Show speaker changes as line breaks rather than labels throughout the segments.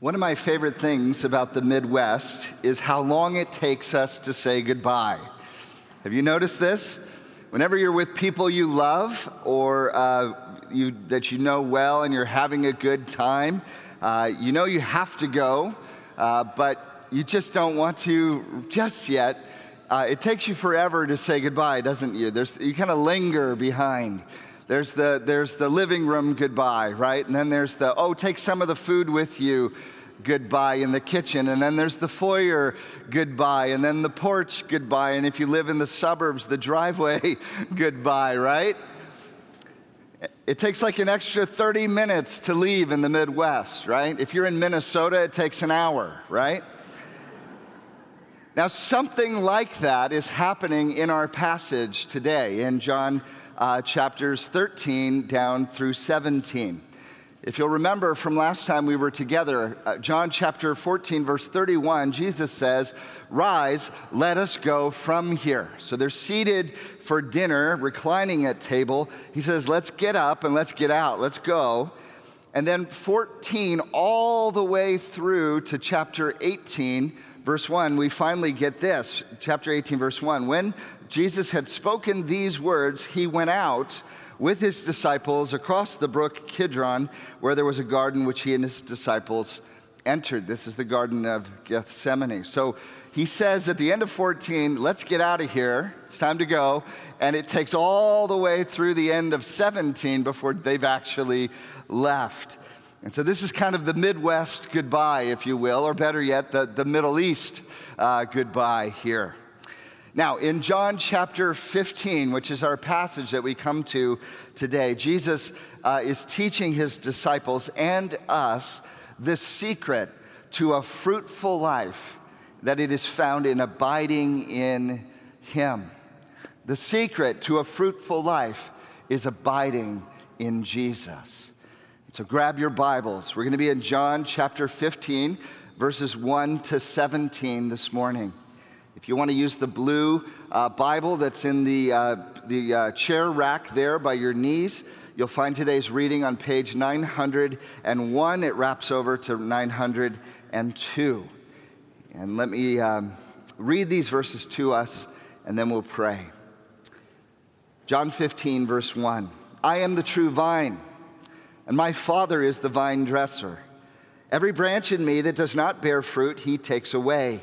One of my favorite things about the Midwest is how long it takes us to say goodbye. Have you noticed this? Whenever you're with people you love or uh, you, that you know well and you're having a good time, uh, you know you have to go, uh, but you just don't want to just yet. Uh, it takes you forever to say goodbye, doesn't you? There's, you kind of linger behind. There's the, there's the living room goodbye, right? And then there's the, oh, take some of the food with you goodbye in the kitchen. And then there's the foyer goodbye. And then the porch goodbye. And if you live in the suburbs, the driveway goodbye, right? It takes like an extra 30 minutes to leave in the Midwest, right? If you're in Minnesota, it takes an hour, right? Now, something like that is happening in our passage today in John uh, chapters 13 down through 17. If you'll remember from last time we were together, uh, John chapter 14, verse 31, Jesus says, Rise, let us go from here. So they're seated for dinner, reclining at table. He says, Let's get up and let's get out, let's go. And then 14, all the way through to chapter 18, verse 1, we finally get this. Chapter 18, verse 1. When Jesus had spoken these words, he went out with his disciples across the brook Kidron, where there was a garden which he and his disciples entered. This is the Garden of Gethsemane. So he says at the end of 14, let's get out of here. It's time to go. And it takes all the way through the end of 17 before they've actually left. And so this is kind of the Midwest goodbye, if you will, or better yet, the, the Middle East uh, goodbye here. Now, in John chapter 15, which is our passage that we come to today, Jesus uh, is teaching his disciples and us the secret to a fruitful life that it is found in abiding in him. The secret to a fruitful life is abiding in Jesus. So grab your Bibles. We're going to be in John chapter 15, verses 1 to 17 this morning. If you want to use the blue uh, Bible that's in the, uh, the uh, chair rack there by your knees, you'll find today's reading on page 901. It wraps over to 902. And let me um, read these verses to us, and then we'll pray. John 15, verse 1 I am the true vine, and my Father is the vine dresser. Every branch in me that does not bear fruit, he takes away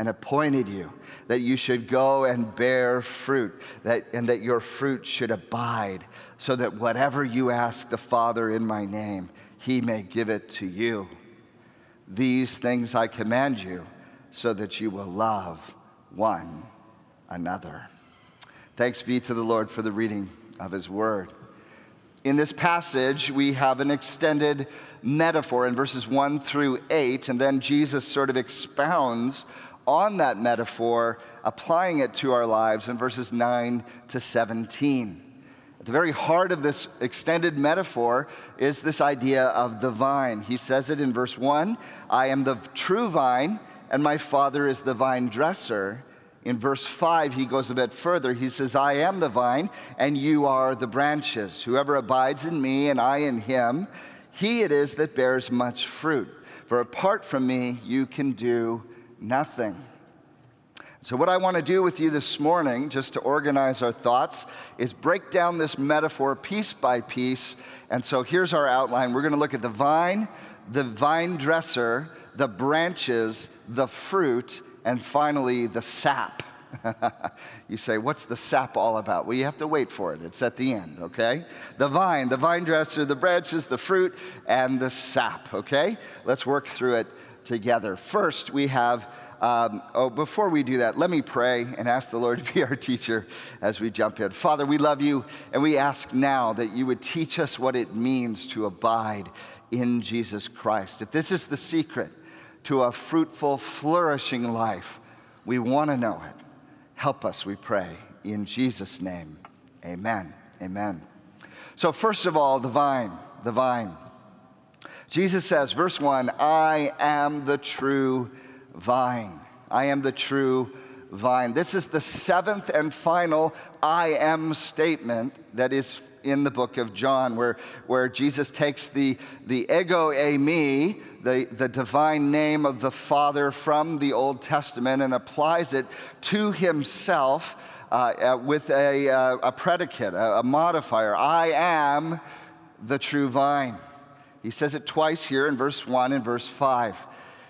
and appointed you that you should go and bear fruit, that, and that your fruit should abide, so that whatever you ask the Father in my name, he may give it to you. These things I command you, so that you will love one another. Thanks be to the Lord for the reading of his word. In this passage, we have an extended metaphor in verses 1 through 8, and then Jesus sort of expounds on that metaphor, applying it to our lives in verses 9 to 17. At the very heart of this extended metaphor is this idea of the vine. He says it in verse 1 I am the true vine, and my Father is the vine dresser. In verse 5, he goes a bit further. He says, I am the vine, and you are the branches. Whoever abides in me, and I in him, he it is that bears much fruit. For apart from me, you can do nothing. So, what I want to do with you this morning, just to organize our thoughts, is break down this metaphor piece by piece. And so, here's our outline we're going to look at the vine, the vine dresser, the branches, the fruit, and finally, the sap. you say, What's the sap all about? Well, you have to wait for it. It's at the end, okay? The vine, the vine dresser, the branches, the fruit, and the sap, okay? Let's work through it together. First, we have, um, oh, before we do that, let me pray and ask the Lord to be our teacher as we jump in. Father, we love you, and we ask now that you would teach us what it means to abide in Jesus Christ. If this is the secret, to a fruitful, flourishing life. We want to know it. Help us, we pray. In Jesus' name, amen. Amen. So, first of all, the vine, the vine. Jesus says, verse 1 I am the true vine. I am the true vine. This is the seventh and final I am statement that is in the book of John, where, where Jesus takes the, the ego eimi, the, the divine name of the Father from the Old Testament, and applies it to himself uh, uh, with a, uh, a predicate, a, a modifier. I am the true vine. He says it twice here in verse 1 and verse 5.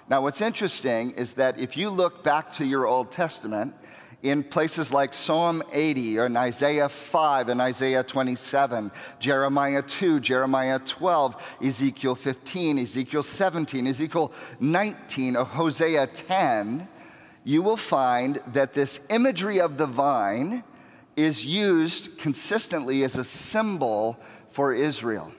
Now, what's interesting is that if you look back to your Old Testament, in places like Psalm 80 or in Isaiah 5 and Isaiah 27, Jeremiah 2, Jeremiah 12, Ezekiel 15, Ezekiel 17, Ezekiel 19, or Hosea 10, you will find that this imagery of the vine is used consistently as a symbol for Israel.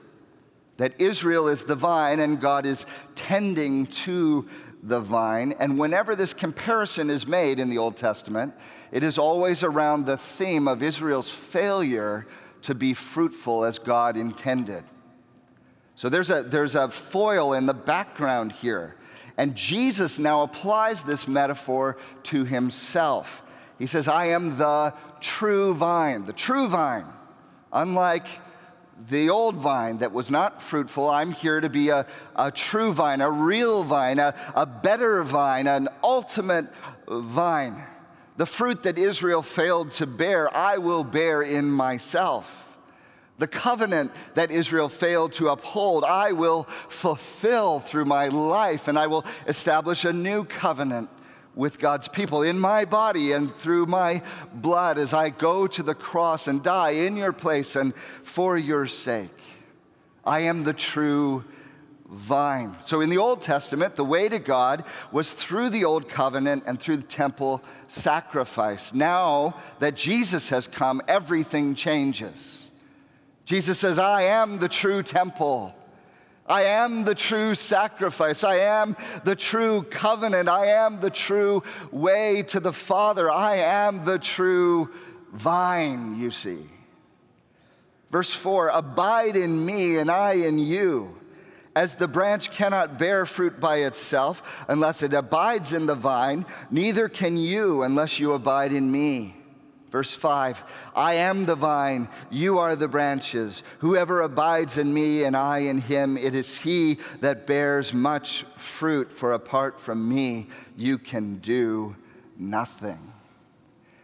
That Israel is the vine and God is tending to the vine. And whenever this comparison is made in the Old Testament, it is always around the theme of Israel's failure to be fruitful as God intended. So there's a, there's a foil in the background here. And Jesus now applies this metaphor to himself. He says, I am the true vine, the true vine. Unlike the old vine that was not fruitful. I'm here to be a, a true vine, a real vine, a, a better vine, an ultimate vine. The fruit that Israel failed to bear, I will bear in myself. The covenant that Israel failed to uphold, I will fulfill through my life, and I will establish a new covenant with God's people in my body and through my blood as I go to the cross and die in your place and for your sake. I am the true vine. So in the Old Testament, the way to God was through the Old Covenant and through the temple sacrifice. Now that Jesus has come, everything changes. Jesus says, I am the true temple. I am the true sacrifice. I am the true covenant. I am the true way to the Father. I am the true vine, you see. Verse 4 Abide in me, and I in you. As the branch cannot bear fruit by itself unless it abides in the vine, neither can you unless you abide in me. Verse 5 I am the vine, you are the branches. Whoever abides in me and I in him, it is he that bears much fruit, for apart from me, you can do nothing.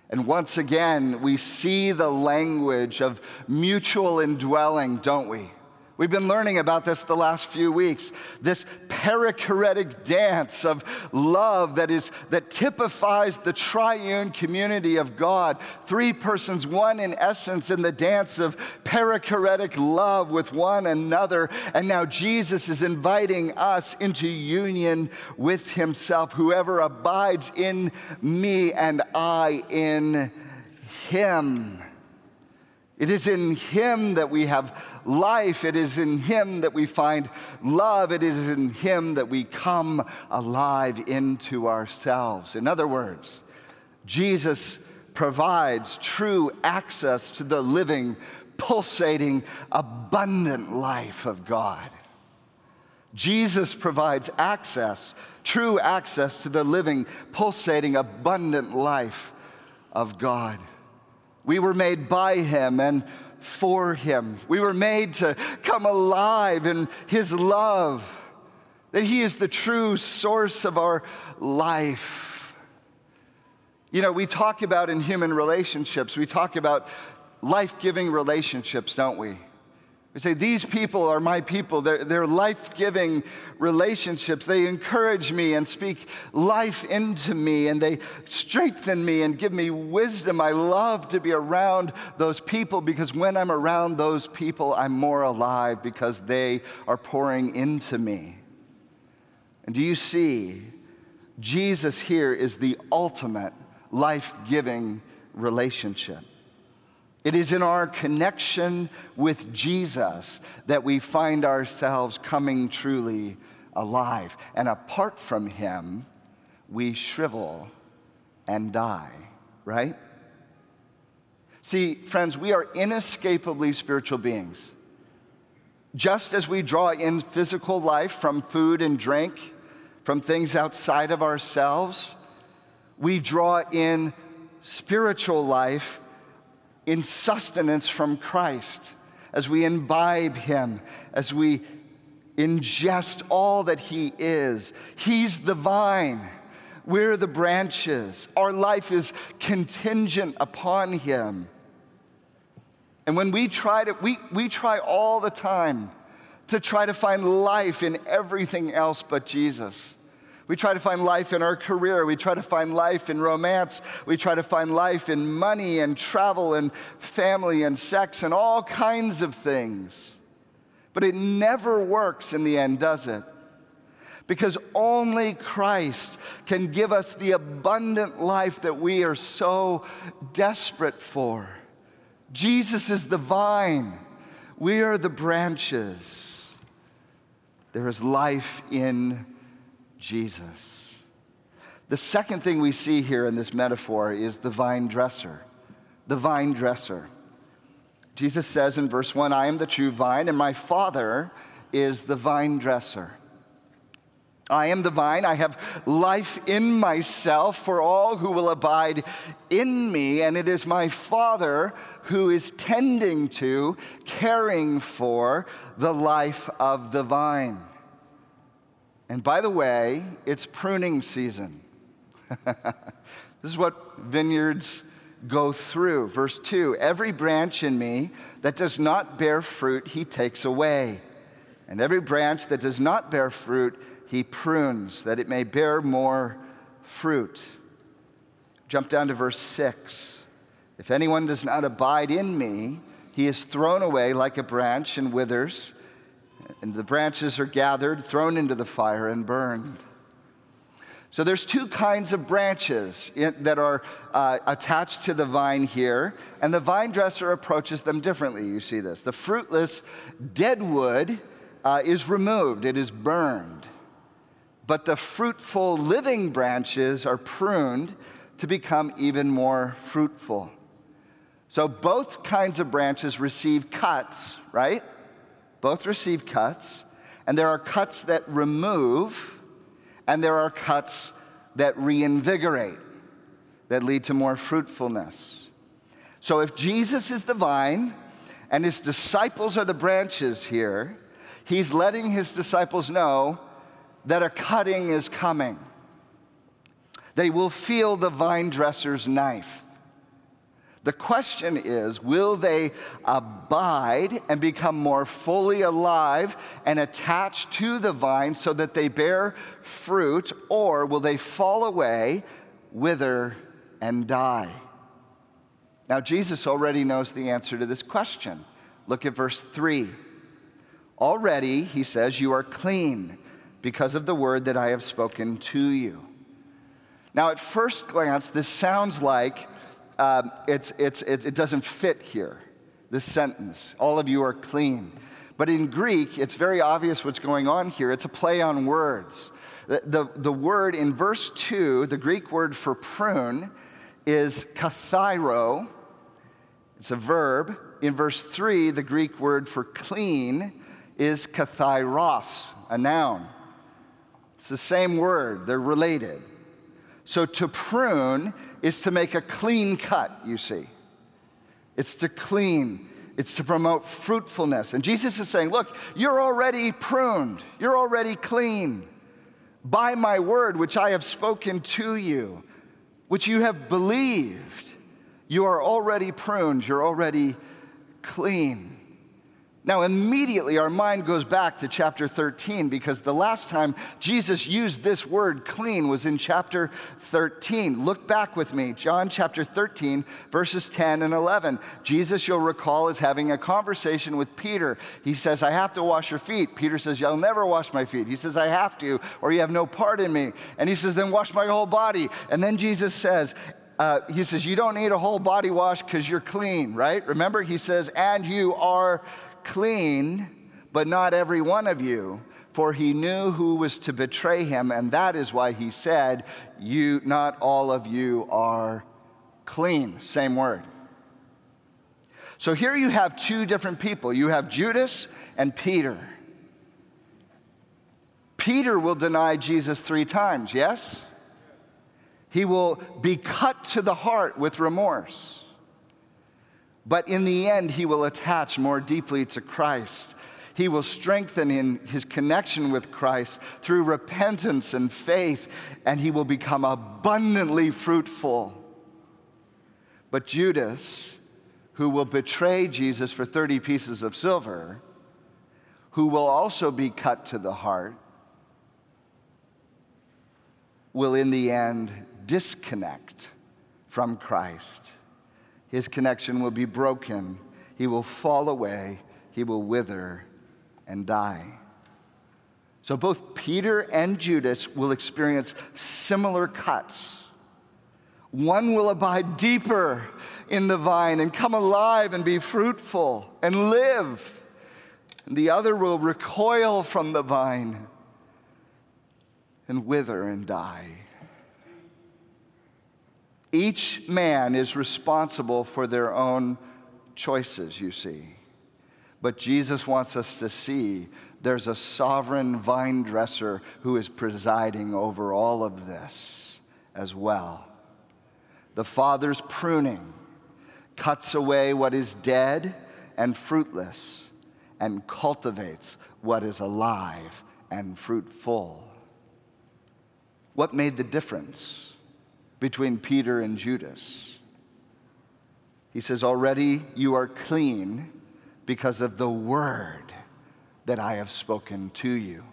And once again, we see the language of mutual indwelling, don't we? We've been learning about this the last few weeks. This perichoretic dance of love that is that typifies the triune community of God. Three persons, one in essence, in the dance of perichoretic love with one another. And now Jesus is inviting us into union with himself. Whoever abides in me and I in him It is in Him that we have life. It is in Him that we find love. It is in Him that we come alive into ourselves. In other words, Jesus provides true access to the living, pulsating, abundant life of God. Jesus provides access, true access to the living, pulsating, abundant life of God. We were made by Him and for Him. We were made to come alive in His love, that He is the true source of our life. You know, we talk about in human relationships, we talk about life giving relationships, don't we? We say, These people are my people. They're, they're life giving relationships. They encourage me and speak life into me, and they strengthen me and give me wisdom. I love to be around those people because when I'm around those people, I'm more alive because they are pouring into me. And do you see? Jesus here is the ultimate life giving relationship. It is in our connection with Jesus that we find ourselves coming truly alive. And apart from Him, we shrivel and die, right? See, friends, we are inescapably spiritual beings. Just as we draw in physical life from food and drink, from things outside of ourselves, we draw in spiritual life in sustenance from Christ, as we imbibe Him, as we ingest all that He is. He's the vine. We're the branches. Our life is contingent upon Him. And when we try to, we, we try all the time to try to find life in everything else but Jesus. We try to find life in our career. We try to find life in romance. We try to find life in money and travel and family and sex and all kinds of things. But it never works in the end, does it? Because only Christ can give us the abundant life that we are so desperate for. Jesus is the vine, we are the branches. There is life in Jesus. The second thing we see here in this metaphor is the vine dresser. The vine dresser. Jesus says in verse 1 I am the true vine, and my Father is the vine dresser. I am the vine. I have life in myself for all who will abide in me, and it is my Father who is tending to, caring for the life of the vine. And by the way, it's pruning season. this is what vineyards go through. Verse 2 Every branch in me that does not bear fruit, he takes away. And every branch that does not bear fruit, he prunes, that it may bear more fruit. Jump down to verse 6. If anyone does not abide in me, he is thrown away like a branch and withers and the branches are gathered, thrown into the fire, and burned. So there's two kinds of branches that are uh, attached to the vine here, and the vine dresser approaches them differently. You see this. The fruitless dead wood uh, is removed, it is burned. But the fruitful living branches are pruned to become even more fruitful. So both kinds of branches receive cuts, right? Both receive cuts, and there are cuts that remove, and there are cuts that reinvigorate, that lead to more fruitfulness. So if Jesus is the vine and his disciples are the branches here, he's letting his disciples know that a cutting is coming. They will feel the vine dresser's knife. The question is will they abide and become more fully alive and attached to the vine so that they bear fruit, or will they fall away, wither, and die? Now, Jesus already knows the answer to this question. Look at verse 3. Already, he says, you are clean because of the word that I have spoken to you. Now, at first glance, this sounds like um, it's, it's, it, doesn't fit here. this sentence. All of you are clean. But in Greek, it's very obvious what's going on here. It's a play on words. The, the, the word in verse 2, the Greek word for prune, is kathairo. It's a verb. In verse 3, the Greek word for clean is kathairos, a noun. It's the same word, they're related. So to prune is to make a clean cut, you see. It's to clean, it's to promote fruitfulness. And Jesus is saying, Look, you're already pruned, you're already clean by my word, which I have spoken to you, which you have believed. You are already pruned, you're already clean. Now, immediately our mind goes back to chapter 13 because the last time Jesus used this word clean was in chapter 13. Look back with me, John chapter 13, verses 10 and 11. Jesus, you'll recall, is having a conversation with Peter. He says, I have to wash your feet. Peter says, You'll never wash my feet. He says, I have to, or you have no part in me. And he says, Then wash my whole body. And then Jesus says, uh, he says, You don't need a whole body wash because you're clean, right? Remember, he says, And you are clean, but not every one of you. For he knew who was to betray him, and that is why he said, You, not all of you are clean. Same word. So here you have two different people. You have Judas and Peter. Peter will deny Jesus three times, yes? He will be cut to the heart with remorse. But in the end, he will attach more deeply to Christ. He will strengthen in his connection with Christ through repentance and faith, and he will become abundantly fruitful. But Judas, who will betray Jesus for 30 pieces of silver, who will also be cut to the heart, will in the end disconnect from Christ his connection will be broken. He will fall away. He will wither and die. So both Peter and Judas will experience similar cuts. One will abide deeper in the vine and come alive and be fruitful and live. And the other will recoil from the vine and wither and die. Each man is responsible for their own choices, you see. But Jesus wants us to see there's a sovereign vine dresser who is presiding over all of this as well. The Father's pruning cuts away what is dead and fruitless and cultivates what is alive and fruitful. What made the difference? Between Peter and Judas. He says, Already you are clean because of the word that I have spoken to you.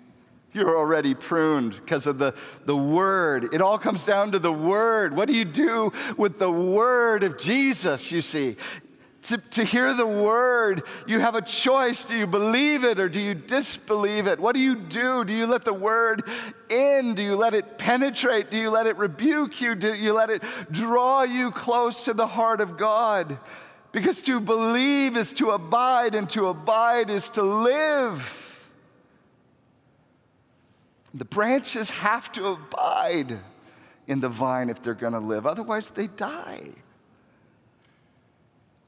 You're already pruned because of the, the word. It all comes down to the word. What do you do with the word of Jesus, you see? To, to hear the word, you have a choice. Do you believe it or do you disbelieve it? What do you do? Do you let the word in? Do you let it penetrate? Do you let it rebuke you? Do you let it draw you close to the heart of God? Because to believe is to abide, and to abide is to live. The branches have to abide in the vine if they're going to live, otherwise, they die.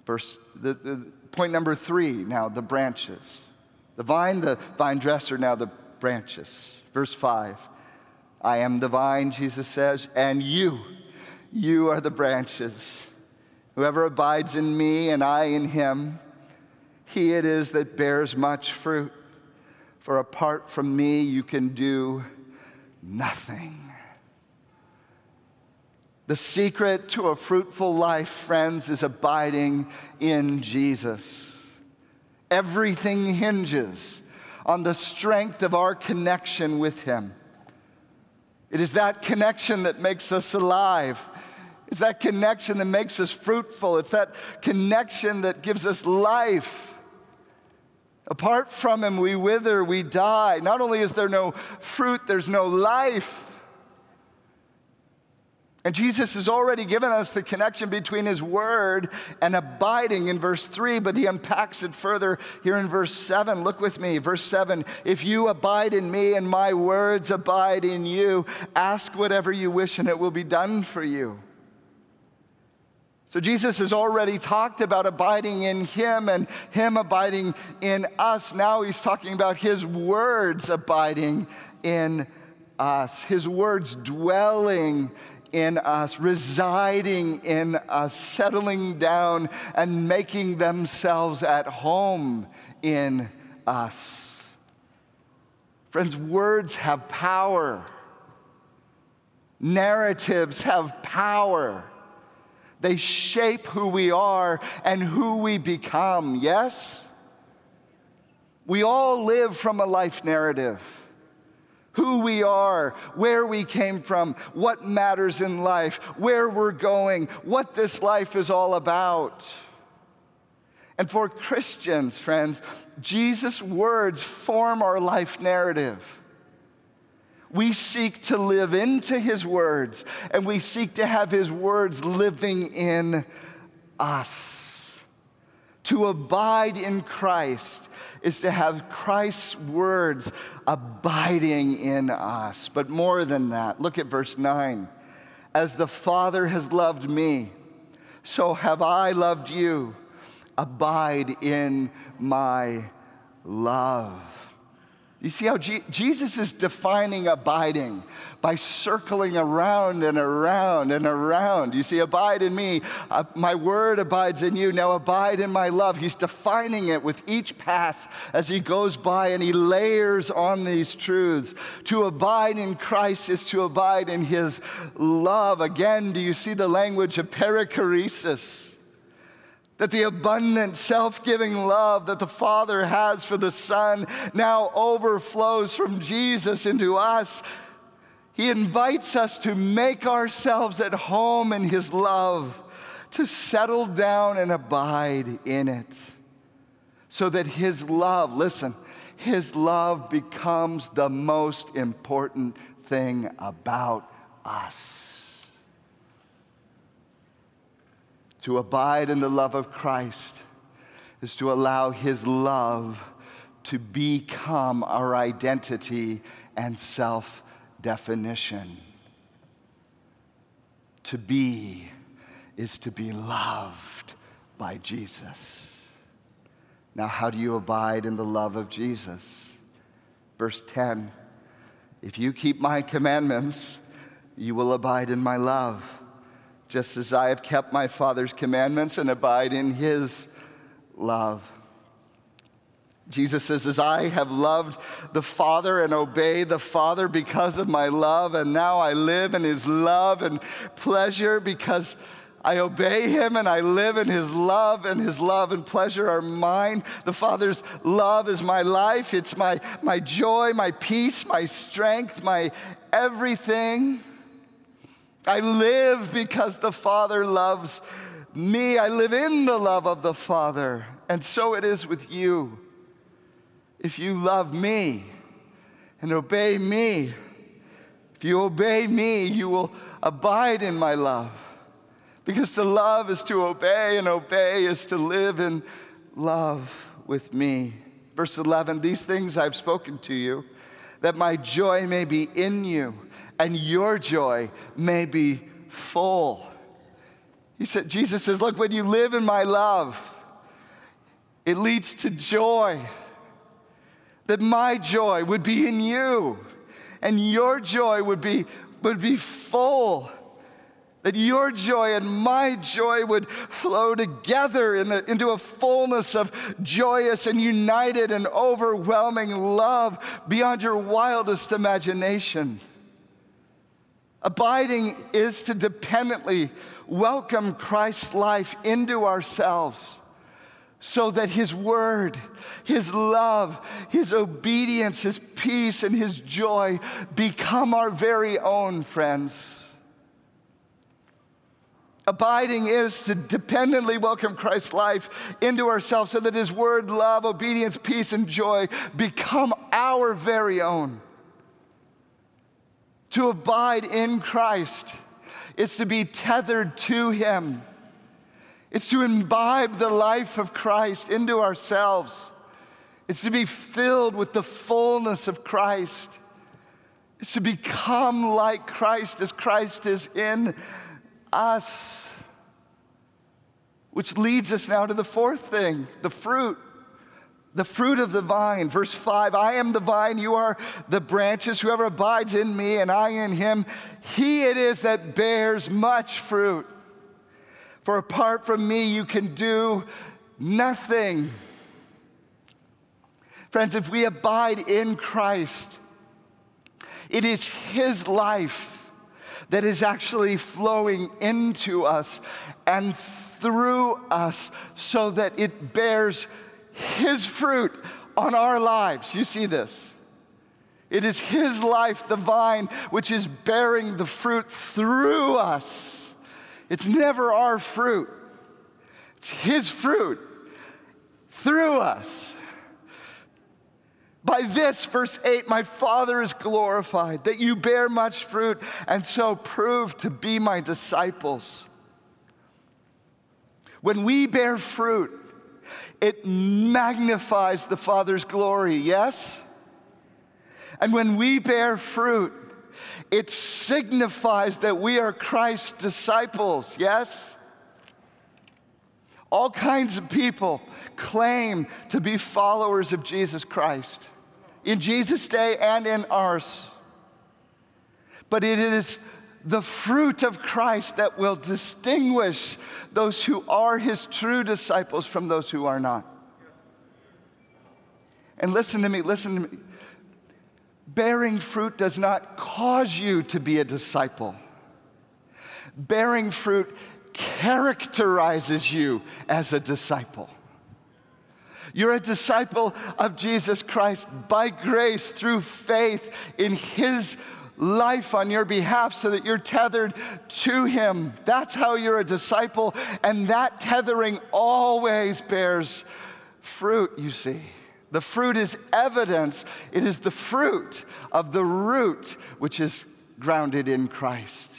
Verse, the, the, point number three now, the branches. The vine, the vine dresser, now the branches. Verse five. I am the vine, Jesus says, and you, you are the branches. Whoever abides in me and I in him, he it is that bears much fruit. For apart from me, you can do nothing. The secret to a fruitful life, friends, is abiding in Jesus. Everything hinges on the strength of our connection with Him. It is that connection that makes us alive. It's that connection that makes us fruitful. It's that connection that gives us life. Apart from Him, we wither, we die. Not only is there no fruit, there's no life. And Jesus has already given us the connection between his word and abiding in verse 3, but he unpacks it further here in verse 7. Look with me, verse 7 If you abide in me and my words abide in you, ask whatever you wish and it will be done for you. So Jesus has already talked about abiding in him and him abiding in us. Now he's talking about his words abiding in us, his words dwelling in us, residing in us, settling down and making themselves at home in us. Friends, words have power, narratives have power. They shape who we are and who we become, yes? We all live from a life narrative who we are, where we came from, what matters in life, where we're going, what this life is all about. And for Christians, friends, Jesus' words form our life narrative. We seek to live into his words, and we seek to have his words living in us. To abide in Christ is to have Christ's words abiding in us. But more than that, look at verse 9. As the Father has loved me, so have I loved you. Abide in my love. You see how G- Jesus is defining abiding by circling around and around and around. You see, abide in me, uh, my word abides in you, now abide in my love. He's defining it with each pass as he goes by and he layers on these truths. To abide in Christ is to abide in his love. Again, do you see the language of perichoresis? That the abundant, self giving love that the Father has for the Son now overflows from Jesus into us. He invites us to make ourselves at home in His love, to settle down and abide in it, so that His love, listen, His love becomes the most important thing about us. To abide in the love of Christ is to allow His love to become our identity and self definition. To be is to be loved by Jesus. Now, how do you abide in the love of Jesus? Verse 10 If you keep my commandments, you will abide in my love just as I have kept my Father's commandments and abide in his love. Jesus says, As I have loved the Father and obey the Father because of my love, and now I live in his love and pleasure because I obey him and I live in his love, and his love and pleasure are mine. The Father's love is my life, it's my, my joy, my peace, my strength, my everything. I live because the Father loves me. I live in the love of the Father. And so it is with you. If you love me and obey me, if you obey me, you will abide in my love. Because to love is to obey, and obey is to live in love with me. Verse 11 These things I've spoken to you, that my joy may be in you and your joy may be full. He said, Jesus says, Look, when you live in my love, it leads to joy. That my joy would be in you, and your joy would be, would be full. That your joy and my joy would flow together in into a fullness of joyous and united and overwhelming love beyond your wildest imagination. Abiding is to dependently welcome Christ's life into ourselves so that His word, His love, His obedience, His peace, and His joy become our very own, friends. Abiding is to dependently welcome Christ's life into ourselves so that His word, love, obedience, peace, and joy become our very own. To abide in Christ is to be tethered to Him. It's to imbibe the life of Christ into ourselves. It's to be filled with the fullness of Christ. It's to become like Christ as Christ is in us. Which leads us now to the fourth thing the fruit. The fruit of the vine. Verse 5 I am the vine, you are the branches. Whoever abides in me and I in him, he it is that bears much fruit. For apart from me, you can do nothing. Friends, if we abide in Christ, it is His life that is actually flowing into us and through us so that it bears His fruit on our lives. You see this? It is His life, the vine, which is bearing the fruit through us. It's never our fruit, it's His fruit through us. By this, verse 8, my Father is glorified, that you bear much fruit and so prove to be my disciples. When we bear fruit, it magnifies the Father's glory, yes? And when we bear fruit, it signifies that we are Christ's disciples, yes? All kinds of people claim to be followers of Jesus Christ in Jesus' day and in ours. But it is the fruit of Christ that will distinguish those who are his true disciples from those who are not. And listen to me, listen to me. Bearing fruit does not cause you to be a disciple. Bearing fruit characterizes you as a disciple. You're a disciple of Jesus Christ by grace through faith in His life on your behalf so that you're tethered to Him. That's how you're a disciple, and that tethering always bears fruit, you see. The fruit is evidence, it is the fruit of the root which is grounded in Christ.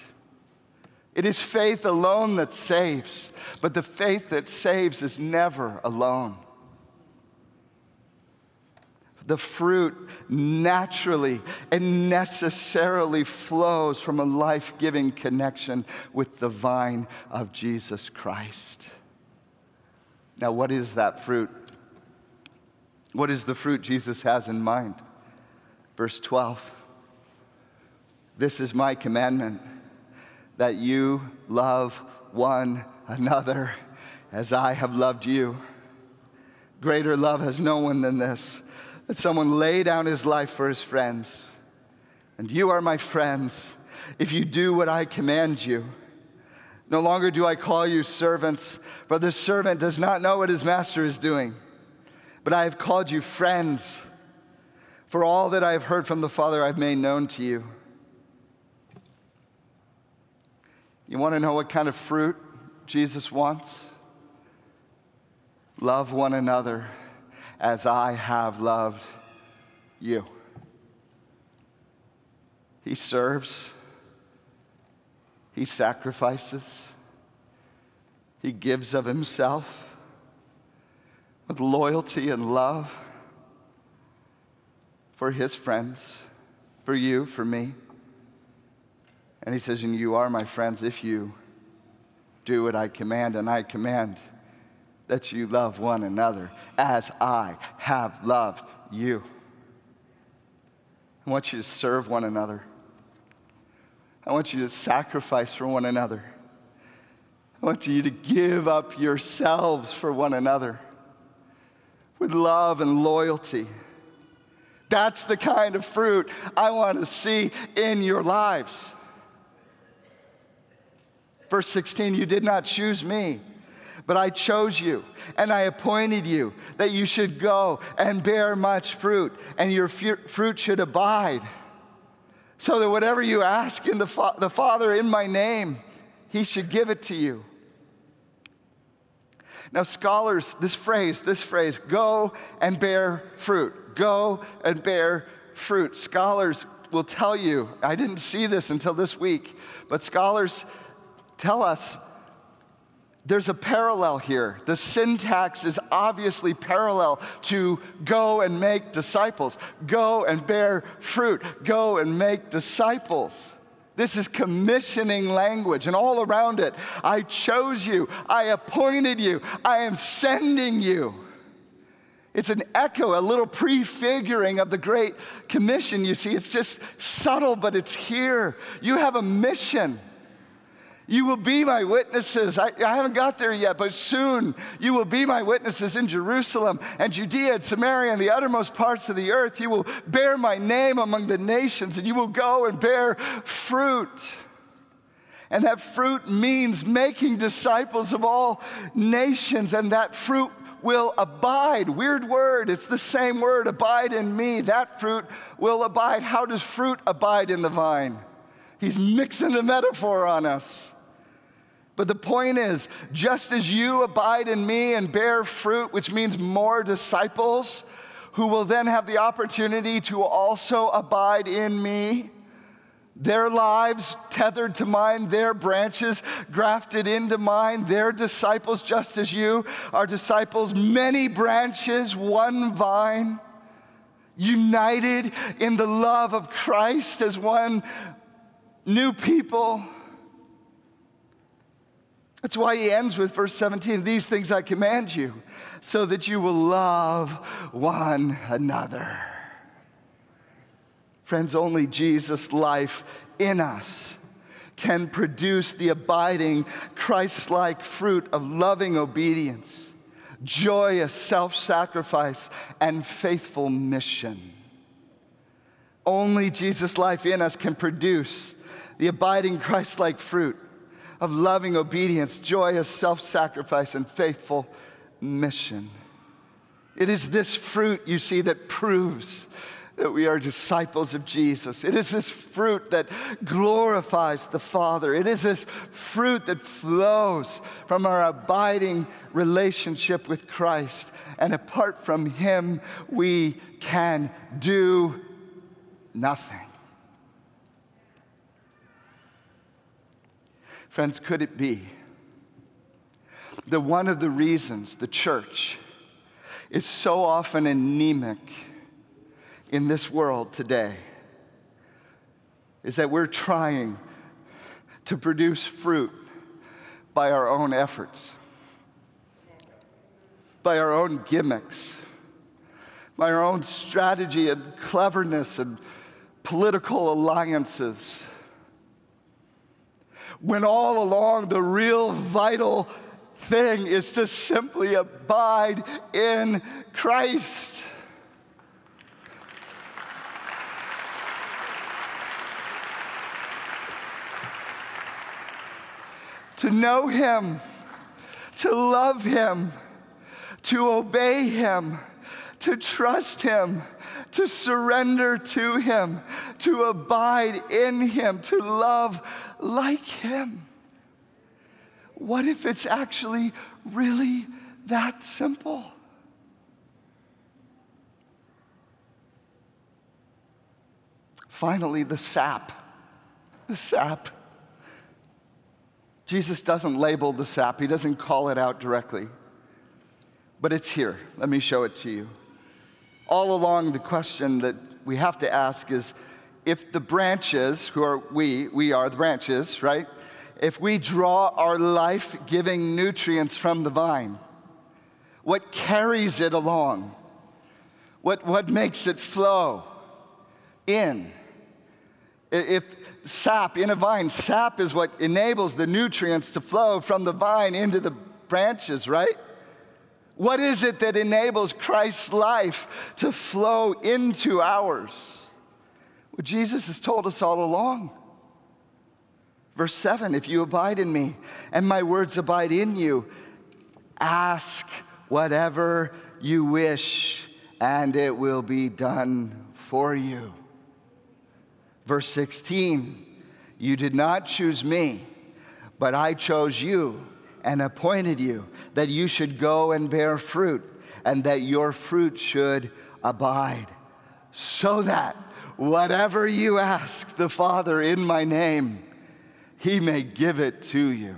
It is faith alone that saves, but the faith that saves is never alone the fruit naturally and necessarily flows from a life giving connection with the vine of Jesus Christ. Now, what is that fruit? What is the fruit Jesus has in mind? Verse 12 This is my commandment that you love one another as I have loved you. Greater love has no one than this that someone lay down his life for his friends. And you are my friends if you do what I command you. No longer do I call you servants, for the servant does not know what his master is doing. But I have called you friends, for all that I have heard from the Father I've made known to you. You want to know what kind of fruit Jesus wants? Love one another as I have loved you. He serves, he sacrifices, he gives of himself with loyalty and love for his friends, for you, for me. And he says, And you are my friends if you do what I command, and I command that you love one another as I have loved you. I want you to serve one another. I want you to sacrifice for one another. I want you to give up yourselves for one another with love and loyalty. That's the kind of fruit I want to see in your lives. Verse 16, you did not choose me but I chose you and I appointed you that you should go and bear much fruit, and your fruit should abide. So that whatever you ask in the, fa- the Father in my name, he should give it to you. Now, scholars, this phrase, this phrase, go and bear fruit, go and bear fruit. Scholars will tell you, I didn't see this until this week, but scholars tell us there's a parallel here. The syntax is obviously parallel to go and make disciples, go and bear fruit, go and make disciples. This is commissioning language, and all around it, I chose you, I appointed you, I am sending you. It's an echo, a little prefiguring of the Great Commission. You see, it's just subtle, but it's here. You have a mission. You will be my witnesses. I, I, haven't got there yet, but soon you will be my witnesses in Jerusalem and Judea and Samaria and the uttermost parts of the earth. You will bear my name among the nations and you will go and bear fruit. And that fruit means making disciples of all nations, and that fruit will abide. Weird word, it's the same word, abide in me. That fruit will abide. How does fruit abide in the vine? He's mixing the metaphor on us. But the point is, just as you abide in me and bear fruit, which means more disciples, who will then have the opportunity to also abide in me, their lives tethered to mine, their branches grafted into mine, their disciples, just as you are disciples, many branches, one vine, united in the love of Christ as one new people. That's why he ends with verse 17 These things I command you, so that you will love one another. Friends, only Jesus' life in us can produce the abiding Christ like fruit of loving obedience, joyous self sacrifice, and faithful mission. Only Jesus' life in us can produce the abiding Christ like fruit of loving obedience, joyous self sacrifice, and faithful mission. It is this fruit, you see, that proves that we are disciples of Jesus. It is this fruit that glorifies the Father. It is this fruit that flows from our abiding relationship with Christ. And apart from Him, we can do nothing. Friends, could it be that one of the reasons the church is so often anemic? in this world today is that we're trying to produce fruit by our own efforts, by our own gimmicks, by our own strategy and cleverness and political alliances. When all along the real vital thing is to simply abide in Christ. to know Him, to love Him, to obey Him, to trust Him, to surrender to Him, to abide in Him, to love like Him. What if it's actually really that simple? Finally, the sap. The sap. Jesus doesn't label the sap, he doesn't call it out directly. But it's here. Let me show it to you. All along, the question that we have to ask is if the branches, who are we, we are the branches, right? If we draw our life giving nutrients from the vine, what carries it along? What, what makes it flow in? If sap in a vine, sap is what enables the nutrients to flow from the vine into the branches, right? What is it that enables Christ's life to flow into ours? Well, Jesus has told us all along. Verse 7 If you abide in me and my words abide in you, ask whatever you wish, and it will be done for you. Verse 16, you did not choose me, but I chose you and appointed you that you should go and bear fruit and that your fruit should abide, so that whatever you ask the Father in my name, he may give it to you.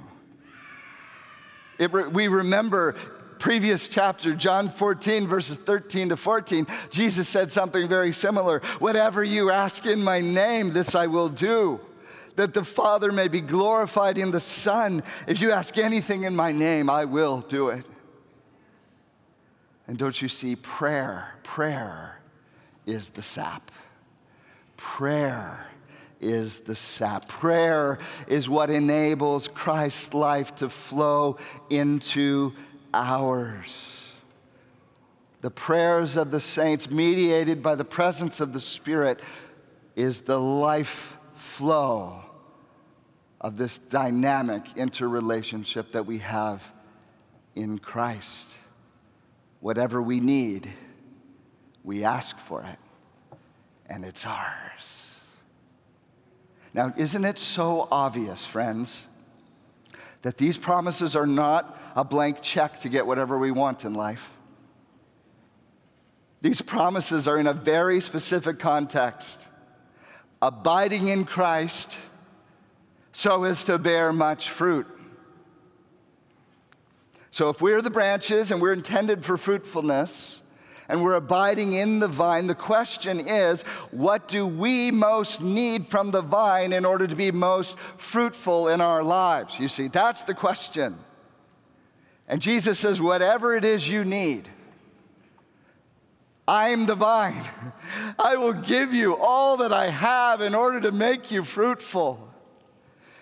It, we remember previous chapter, John 14, verses 13 to 14, Jesus said something very similar. Whatever you ask in my name, this I will do, that the Father may be glorified in the Son. If you ask anything in my name, I will do it. And don't you see, prayer, prayer is the sap. Prayer is the sap. Prayer is what enables Christ's life to flow into ours. The prayers of the saints, mediated by the presence of the Spirit, is the life flow of this dynamic interrelationship that we have in Christ. Whatever we need, we ask for it, and it's ours. Now, isn't it so obvious, friends, that these promises are not a blank check to get whatever we want in life. These promises are in a very specific context abiding in Christ so as to bear much fruit. So, if we're the branches and we're intended for fruitfulness, and we're abiding in the vine, the question is what do we most need from the vine in order to be most fruitful in our lives? You see, that's the question. And Jesus says, whatever it is you need, I'm the vine. I will give you all that I have in order to make you fruitful.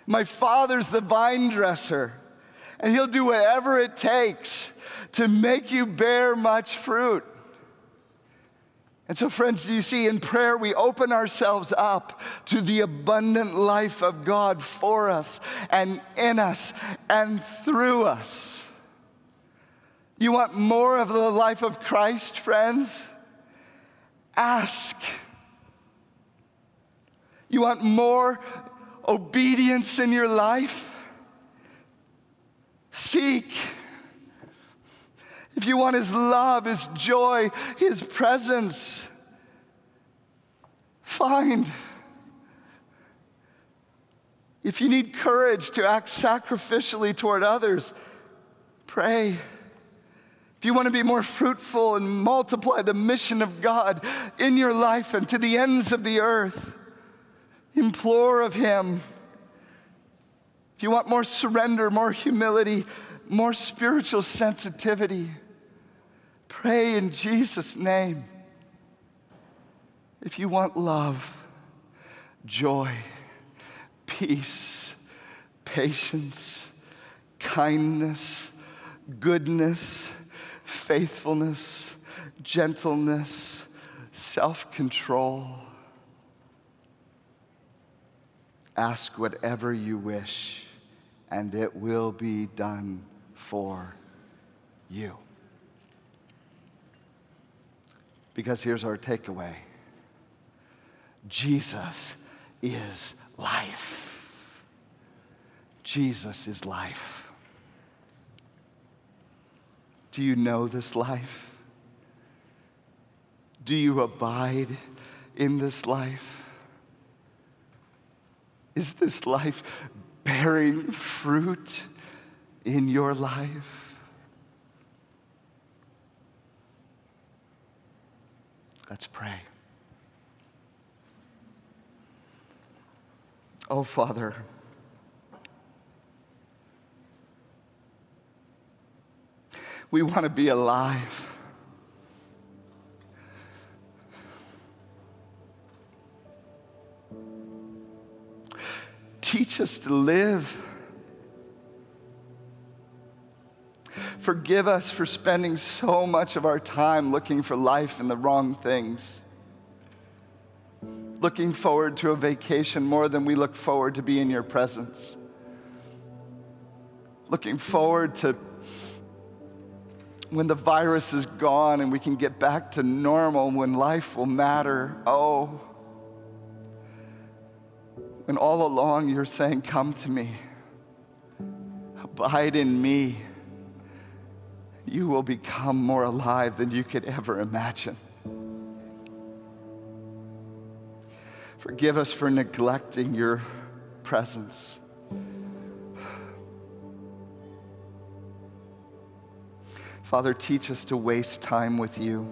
My Father's the vine dresser, and He'll do whatever it takes to make you bear much fruit. And so, friends, do you see, in prayer, we open ourselves up to the abundant life of God for us and in us and through us. You want more of the life of Christ, friends? Ask. You want more obedience in your life? Seek. If you want His love, His joy, His presence, find. If you need courage to act sacrificially toward others, pray. If you want to be more fruitful and multiply the mission of God in your life and to the ends of the earth, implore of Him. If you want more surrender, more humility, more spiritual sensitivity, pray in Jesus' name. If you want love, joy, peace, patience, kindness, goodness, faithfulness, gentleness, self control. Ask whatever you wish, and it will be done for you. Because here's our takeaway Jesus is life. Jesus is life. Do you know this life? Do you abide in this life? Is this life bearing fruit in your life? Let's pray. Oh, Father. We want to be alive. Teach us to live. Forgive us for spending so much of our time looking for life in the wrong things. Looking forward to a vacation more than we look forward to be in your presence. Looking forward to when the virus is gone and we can get back to normal, when life will matter. Oh, when all along you're saying, Come to me, abide in me, you will become more alive than you could ever imagine. Forgive us for neglecting your presence. Father, teach us to waste time with you.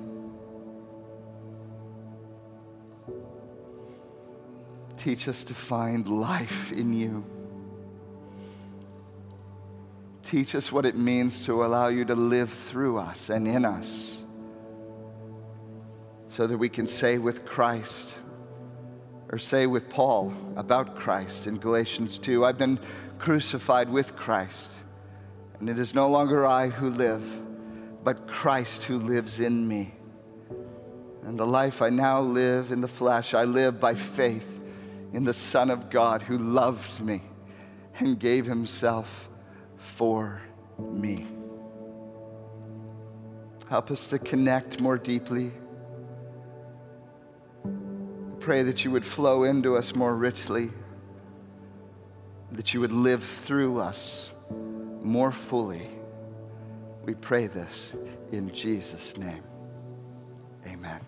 Teach us to find life in you. Teach us what it means to allow you to live through us and in us so that we can say with Christ, or say with Paul about Christ in Galatians 2 I've been crucified with Christ, and it is no longer I who live but Christ who lives in me. And the life I now live in the flesh, I live by faith in the Son of God who loved me and gave himself for me. Help us to connect more deeply. Pray that you would flow into us more richly, that you would live through us more fully we pray this in Jesus' name. Amen.